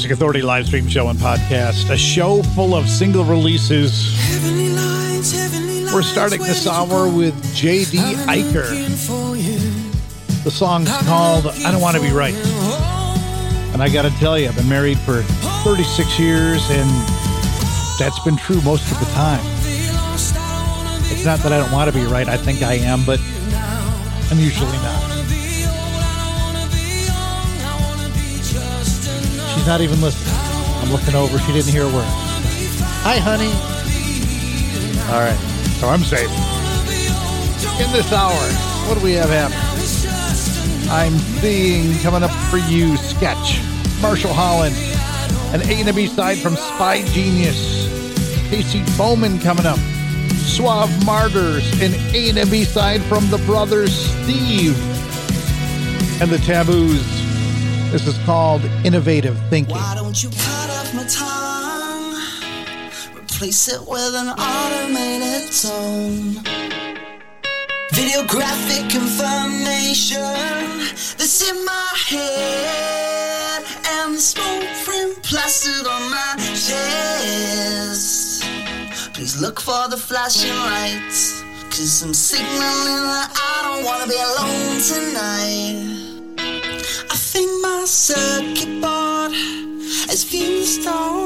Music Authority live stream show and podcast, a show full of single releases. Heavenly lights, heavenly lights. We're starting this hour with J.D. Iker. The song's called I Don't Want to Be Right. And I got to tell you, I've been married for 36 years, and that's been true most of the time. It's not that I don't want to be right, I think I am, but I'm usually not. She's not even listening. I'm looking over, she didn't hear a word. Hi, honey. All right, so I'm safe. In this hour, what do we have happening? I'm seeing coming up for you Sketch, Marshall Holland, an A and a B side from Spy Genius, Casey Bowman coming up, Suave Martyrs, an A and a B side from the brothers Steve, and the Taboos. This is called Innovative Thinking. Why don't you cut off my tongue? Replace it with an automated tone. Videographic confirmation that's in my head. And the plastered on my chest. Please look for the flashing lights. Cause I'm signaling that I don't wanna be alone tonight. My circuit board has fused alright.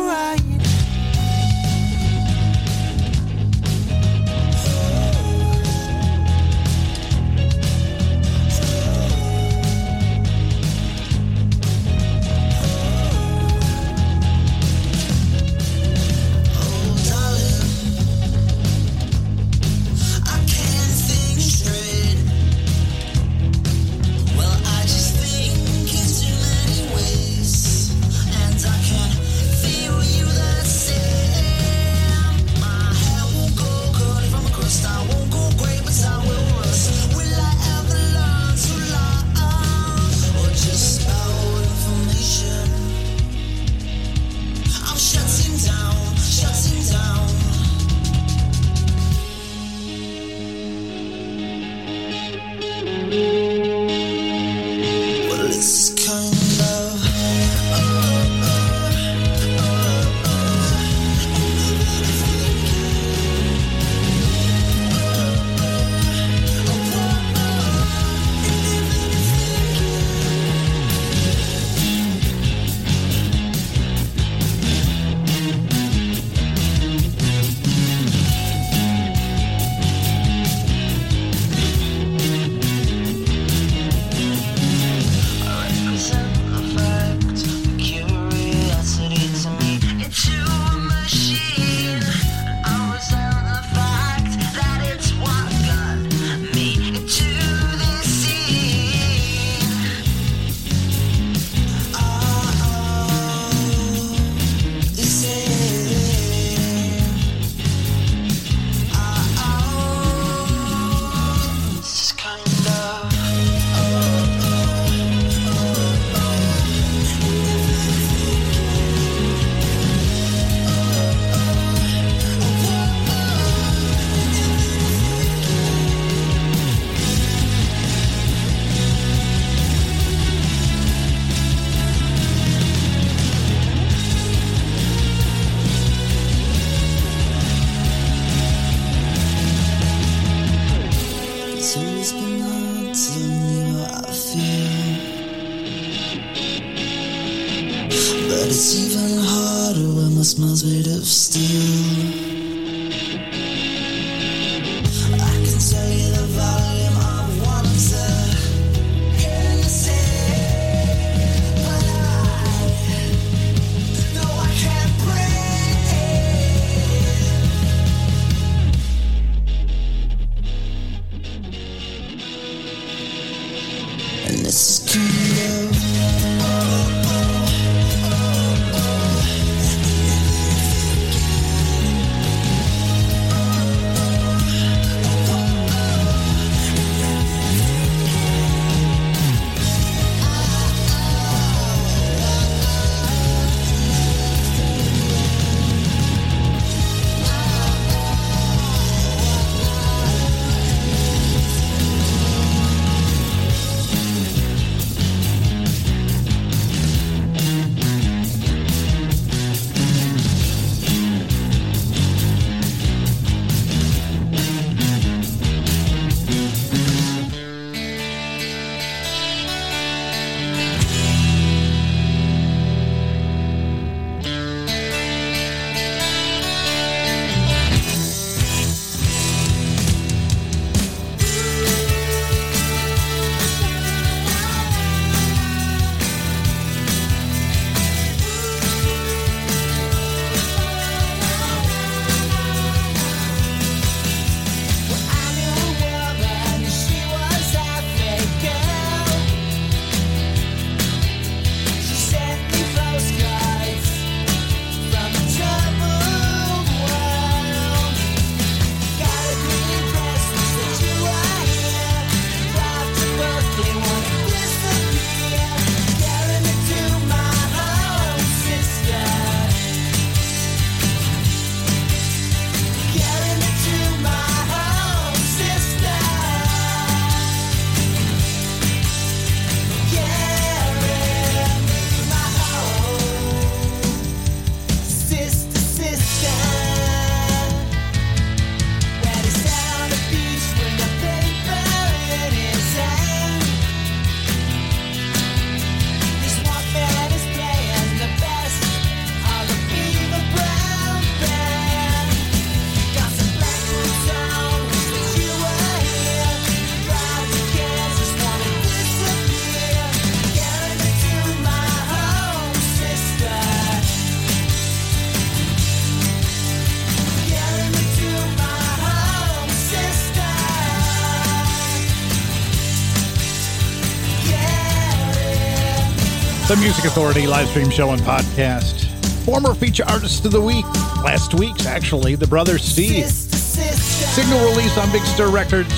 The Music Authority live stream show and podcast. Former feature artist of the week. Last week's, actually, the brother Steve. Sister, sister. Single release on Big Stir Records.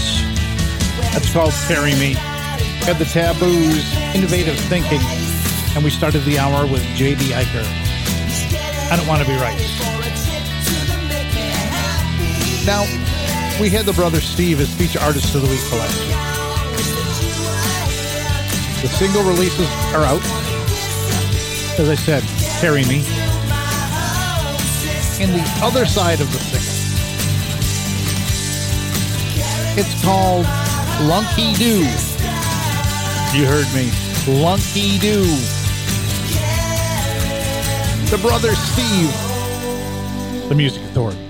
That's called Carry Me. Had the taboos, innovative thinking, and we started the hour with J.D. Iker. I don't want to be right. Now, we had the brother Steve as feature artist of the week for last week. The single releases are out. As I said, Carry Me. And the other side of the single, it's called Lunky Doo. You heard me. Lunky Doo. The brother Steve. The Music Authority.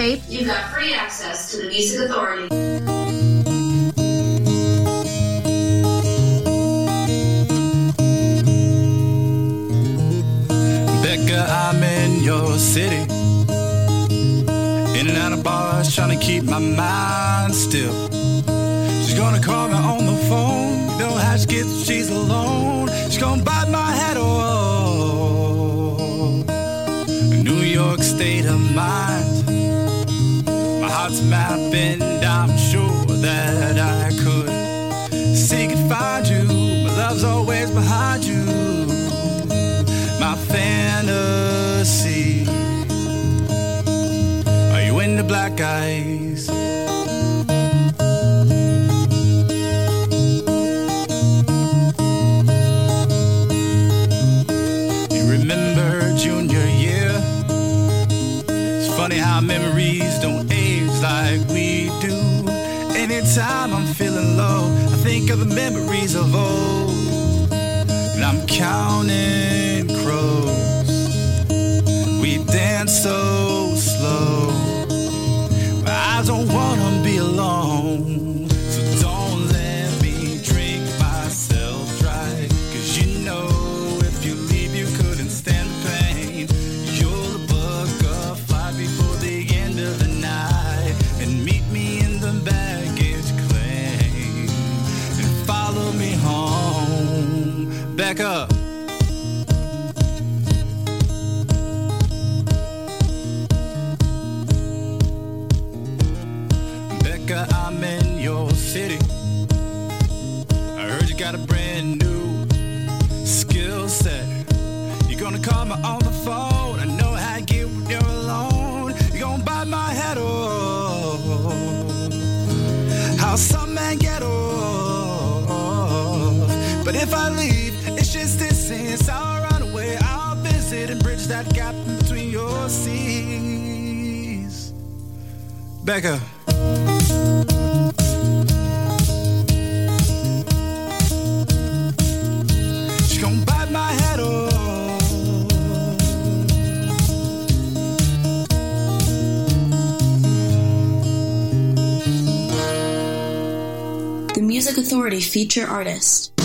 Create a mixtape, you've got free access to the Music Authority. Becca, I'm in your city. In and out of bars, trying to keep my mind still. She's gonna call me on the phone. You know how she gets, she's alone. She's gonna bite my head off. New York state of mind. My heart's mapping, I'm sure that I could seek and find you. My love's always behind you. My fantasy. Are you into black eyes? If I leave, it's just distance. I'll run away. I'll visit and bridge that gap between your seas. Becca. She gon' bite my head off. The Music Authority feature artist.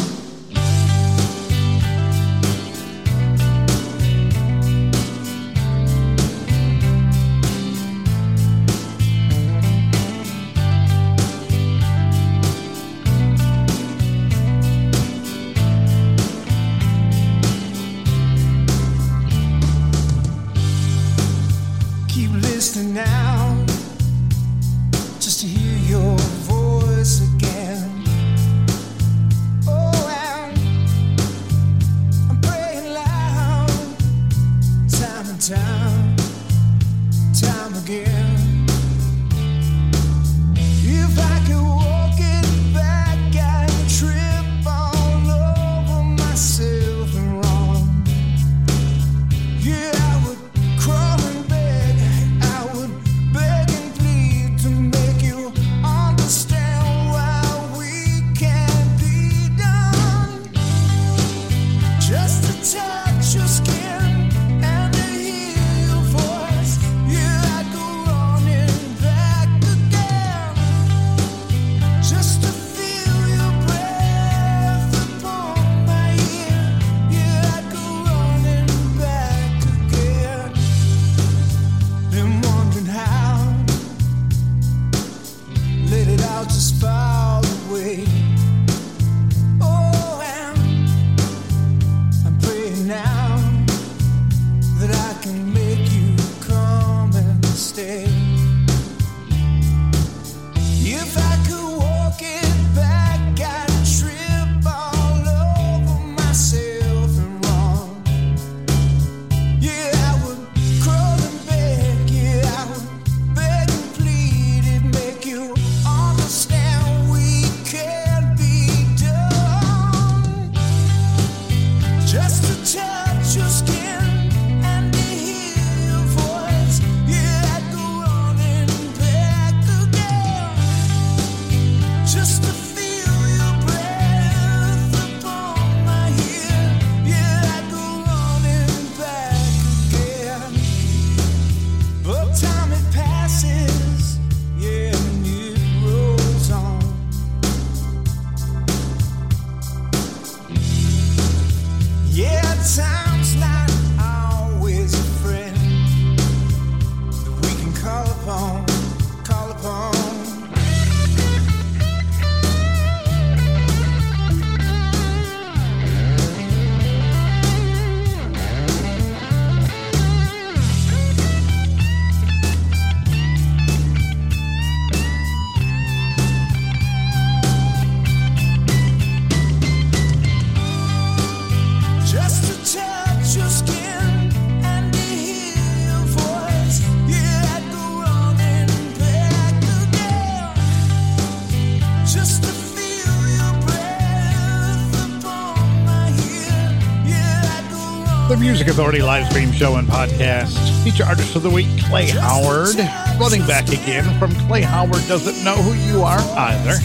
Music Authority live stream show and podcast. Feature artist of the week, Clay Howard. Running back again from Clay Howard doesn't know who you are either.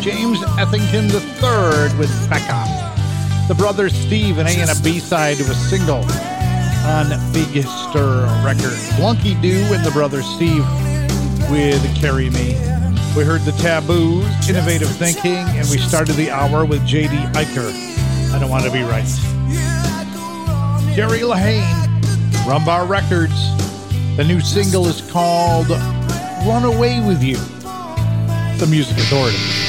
James Ethington III with Becca. The brothers Steve and A and a B side a single on Big Stir Records. Flunky Doo and the brothers Steve with Carry Me. We heard the Taboos, Innovative Thinking, and we started the hour with J.D. Iker. I don't want to be right. Jerry Lahane, Rumbar Records. The new single is called Run Away With You. The Music Authority.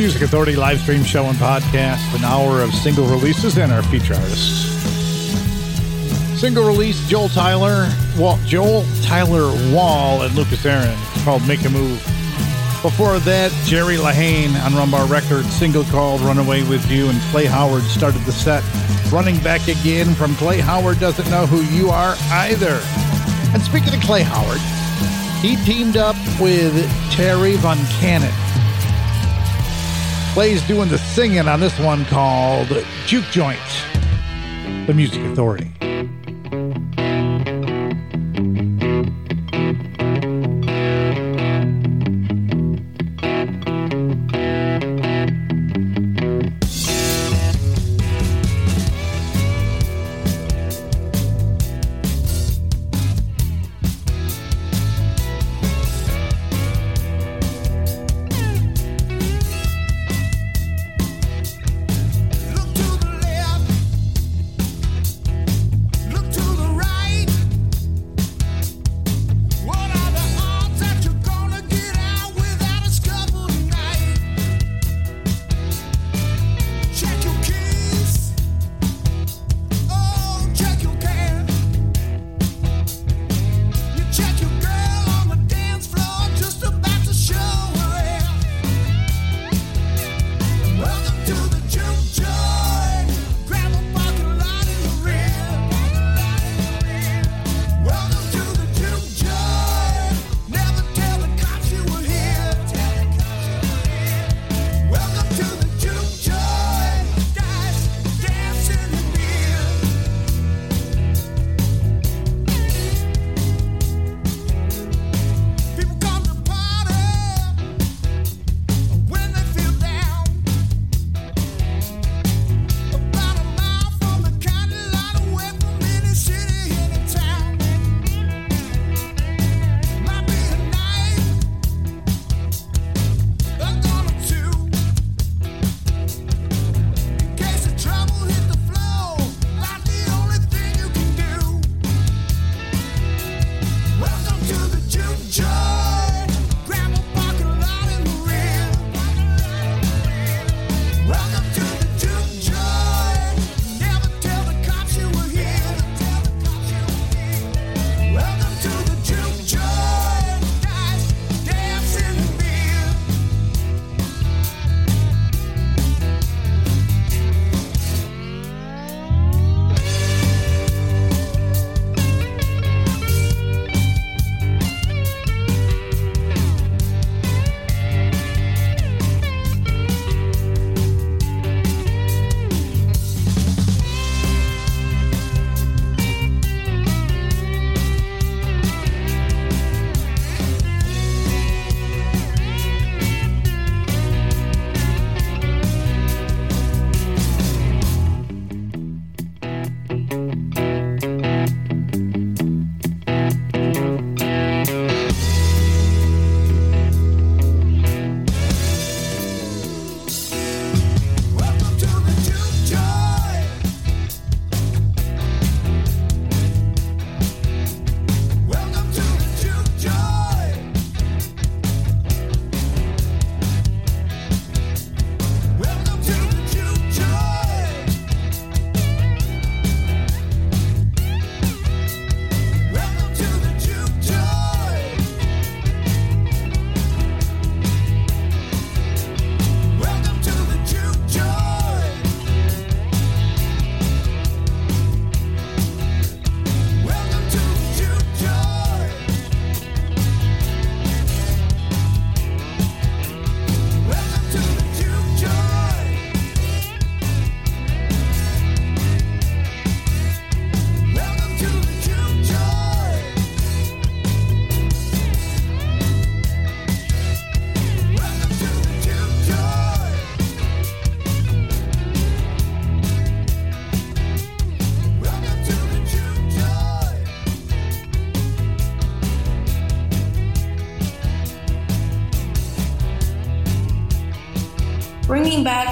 Music Authority live stream show and podcast, an hour of single releases and our feature artists. Single release Joel Tyler, Joel Tyler Wall and Lucas Aaron called Make a Move. Before that, Jerry Lahane on Rumbar Records, single called Runaway With You, and Clay Howard started the set. Running back again from Clay Howard Doesn't Know Who You Are Either. And speaking of Clay Howard, he teamed up with Terry Von Cannon Clay's doing the singing on this one called Juke Joint, the Music Authority.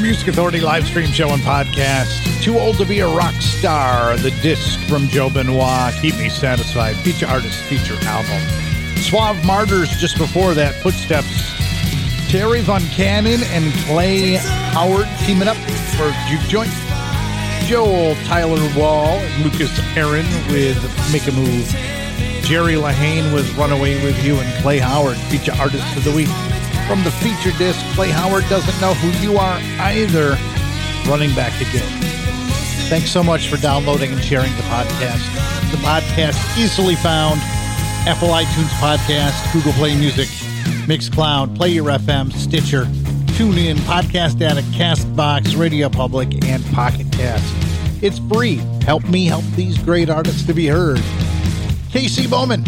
Music Authority live stream show and podcast. Too Old to Be a Rock Star, the disc from Joe Benoit, Keep Me Satisfied, feature artist, feature album. Suave Martyrs just before that, Footsteps. Terry Von Cannon and Clay Howard teaming up for Juke Joint. Joel Tyler Wall Lucas Aaron with Make a Move. Jerry Lahane with Runaway with You and Clay Howard, feature artist of the week from the feature disc, Clay Howard doesn't know who you are either. Running back again. Thanks so much for downloading and sharing the podcast. The podcast easily found Apple iTunes Podcast, Google Play Music, Mixcloud, Player FM, Stitcher, TuneIn, Podcast Addict, Castbox, Radio Public, and Pocket Cast. It's free. Help me help these great artists to be heard. Casey Bowman,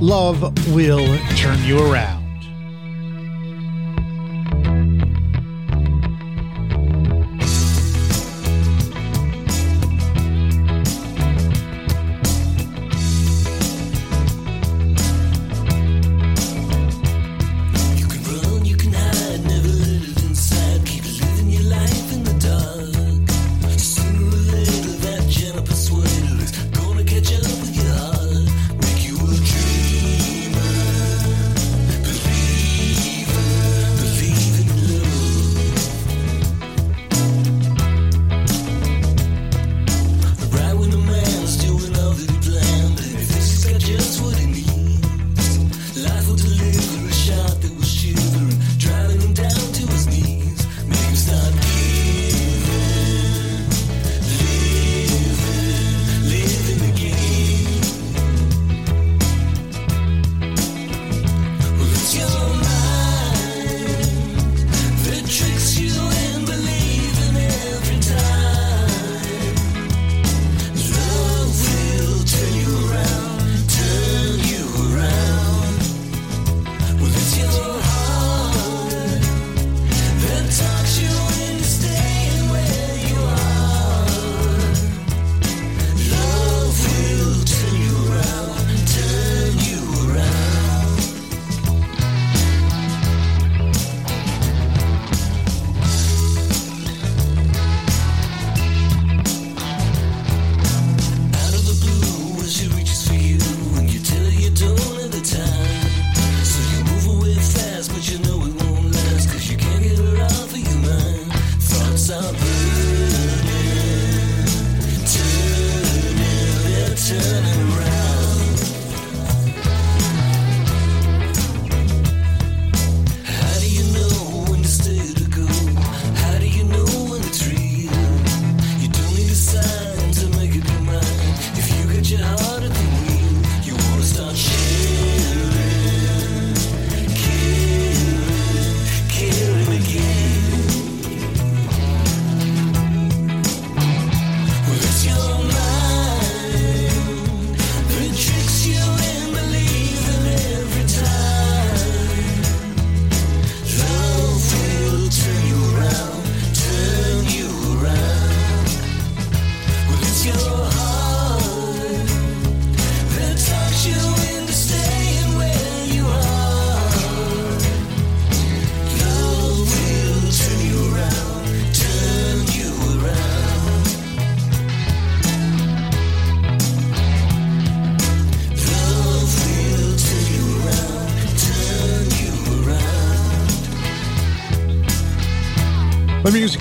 love will turn you around.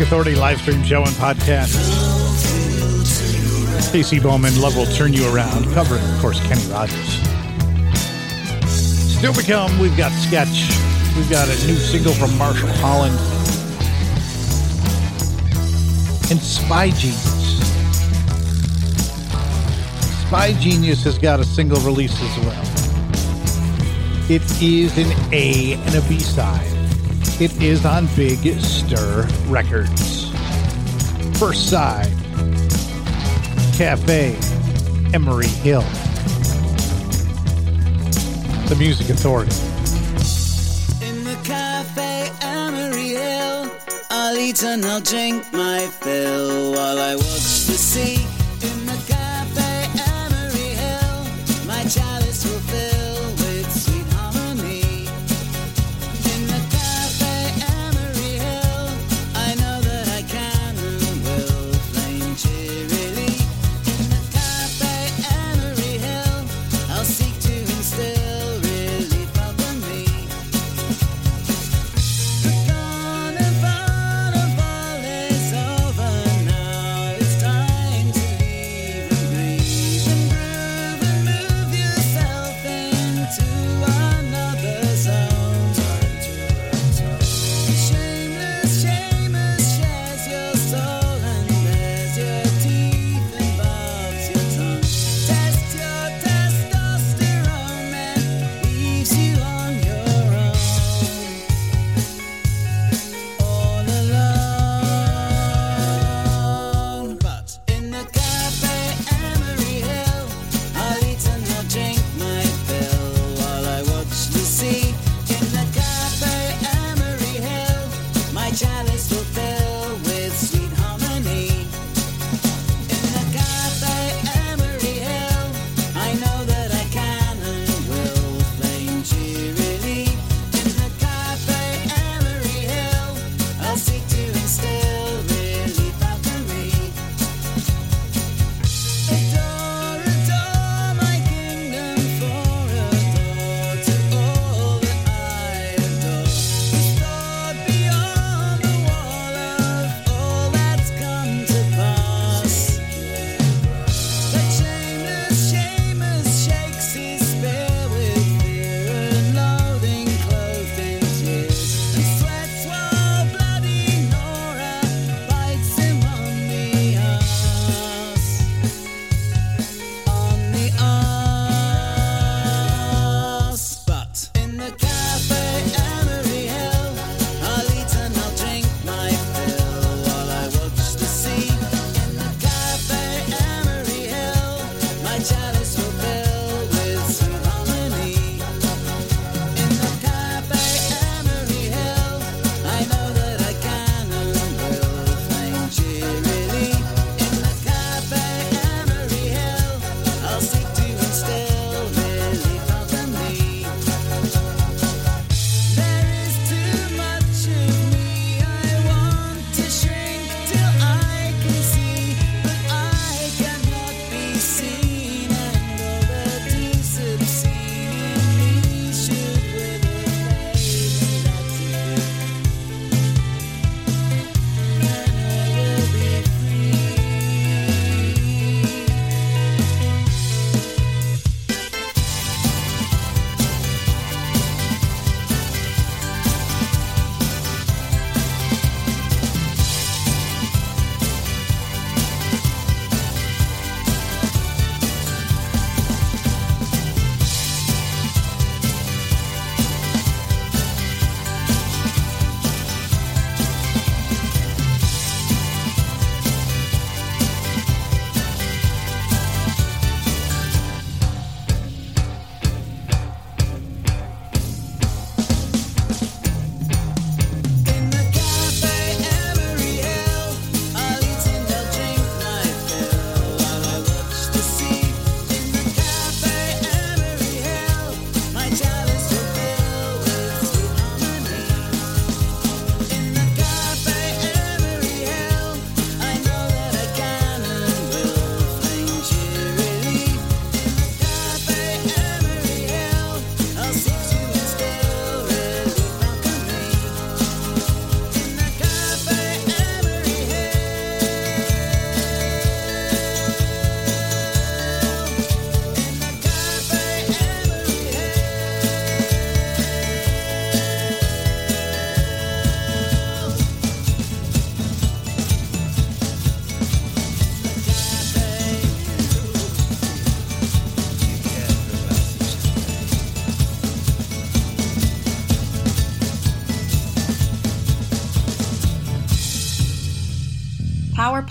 Authority live stream show and podcast. Stacy Bowman, Love Will Turn You Around, covering, of course, Kenny Rogers. Still to come, we've got Sketch. We've got a new single from Marshall Holland. And Spy Genius. Spy Genius has got a single release as well. It is an A and a B side. It is on Big Stir Records. First Side, Cafe, Emery Hill, The Music Authority. In the Cafe Emery Hill, I'll eat and I'll drink my fill while I watch the sea.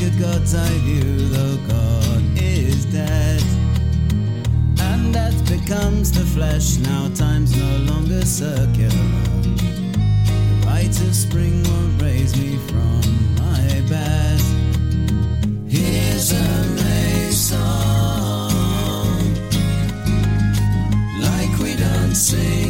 naked gods eye view, though God is dead. And death becomes the flesh, now time's no longer circular. The light of spring won't raise me from my bed. Here's a May song, like we don't sing.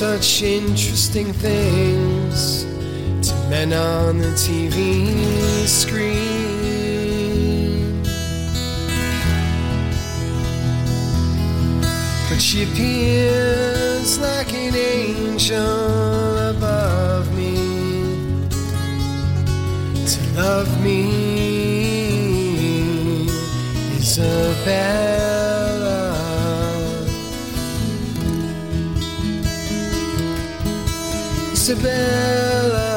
Such interesting things to men on the TV screen. But she appears like an angel above me to love me, Isabella. Isabella,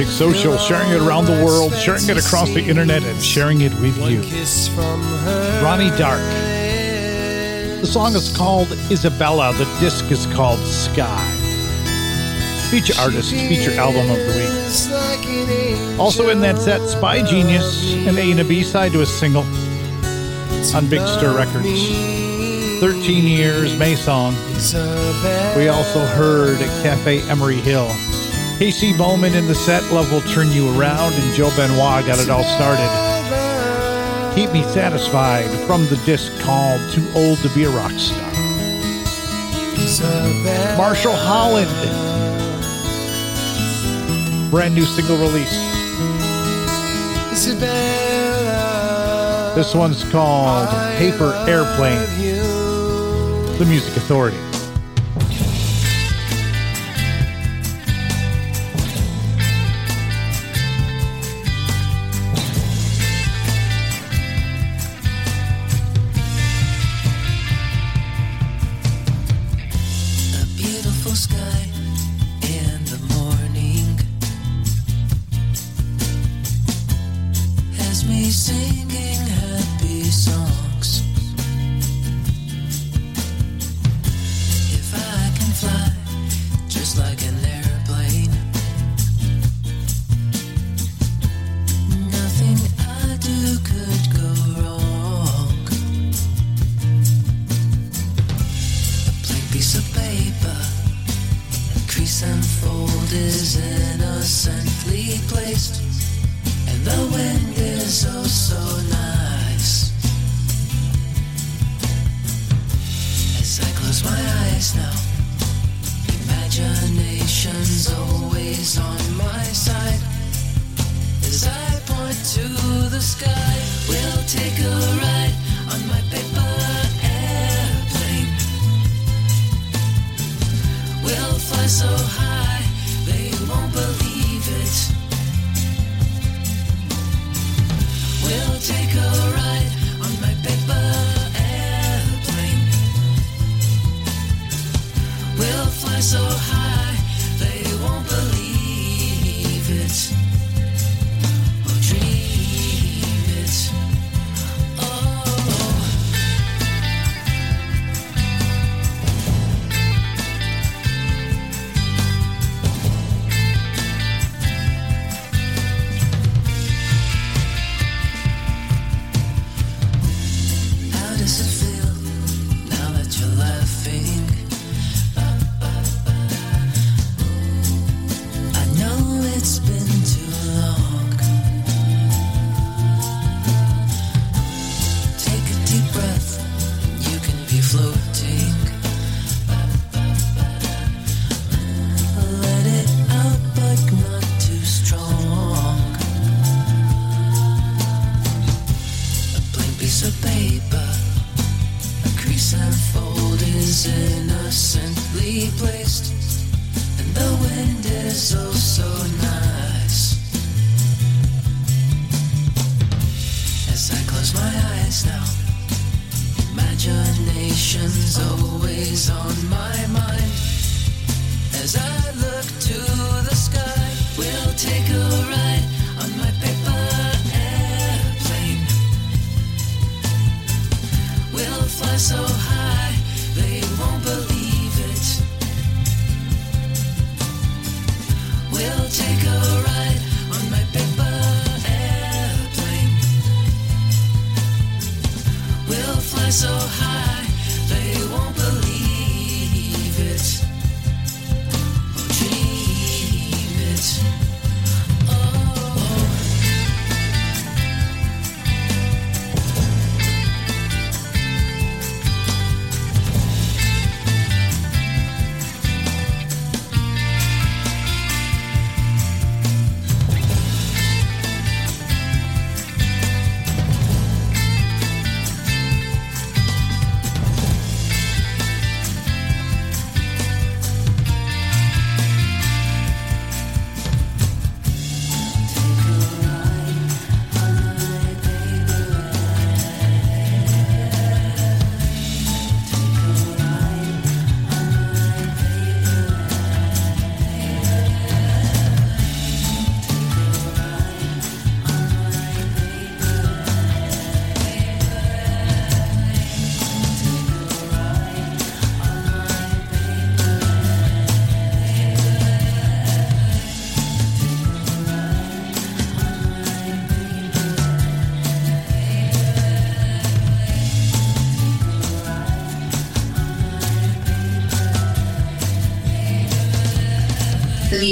music social, sharing it around the world, sharing it across the internet, and sharing it with you. Ronnie Dark. The song is called Isabella. The disc is called Sky. Feature artist, feature album of the week. Also in that set, Spy Genius, an A and a B side to a single on Big Stir Records. 13 years, May song. We also heard Cafe Emery Hill. Casey Bowman in the set, Love Will Turn You Around, and Joe Benoit got it all started. Keep Me Satisfied from the disc called Too Old to Be a Rock Star. Marshall Holland. Brand new single release. This one's called Paper Airplane, The Music Authority.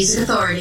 Music Authority.